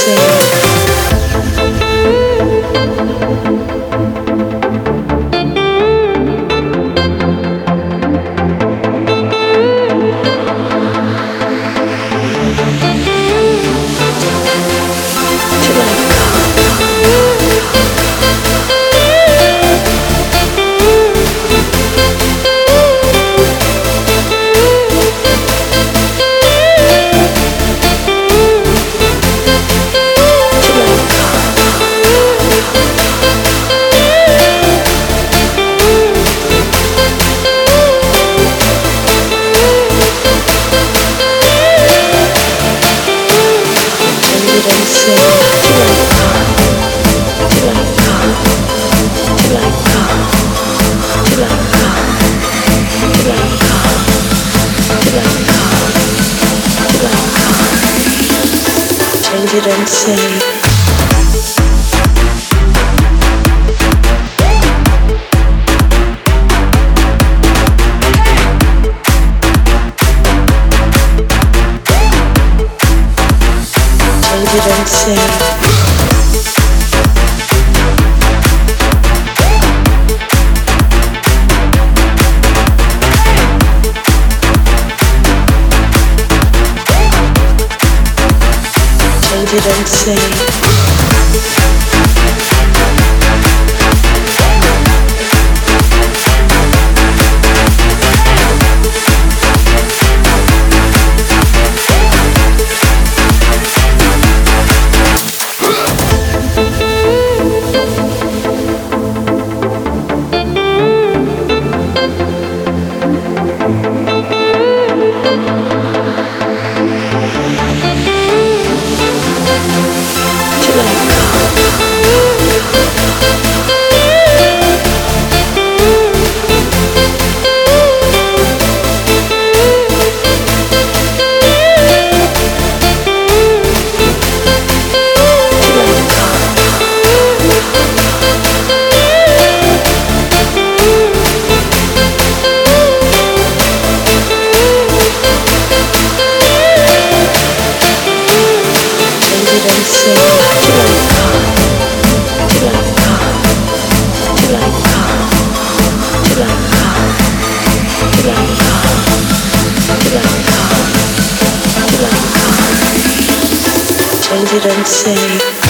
say didn't say didn't say didn't say didn't say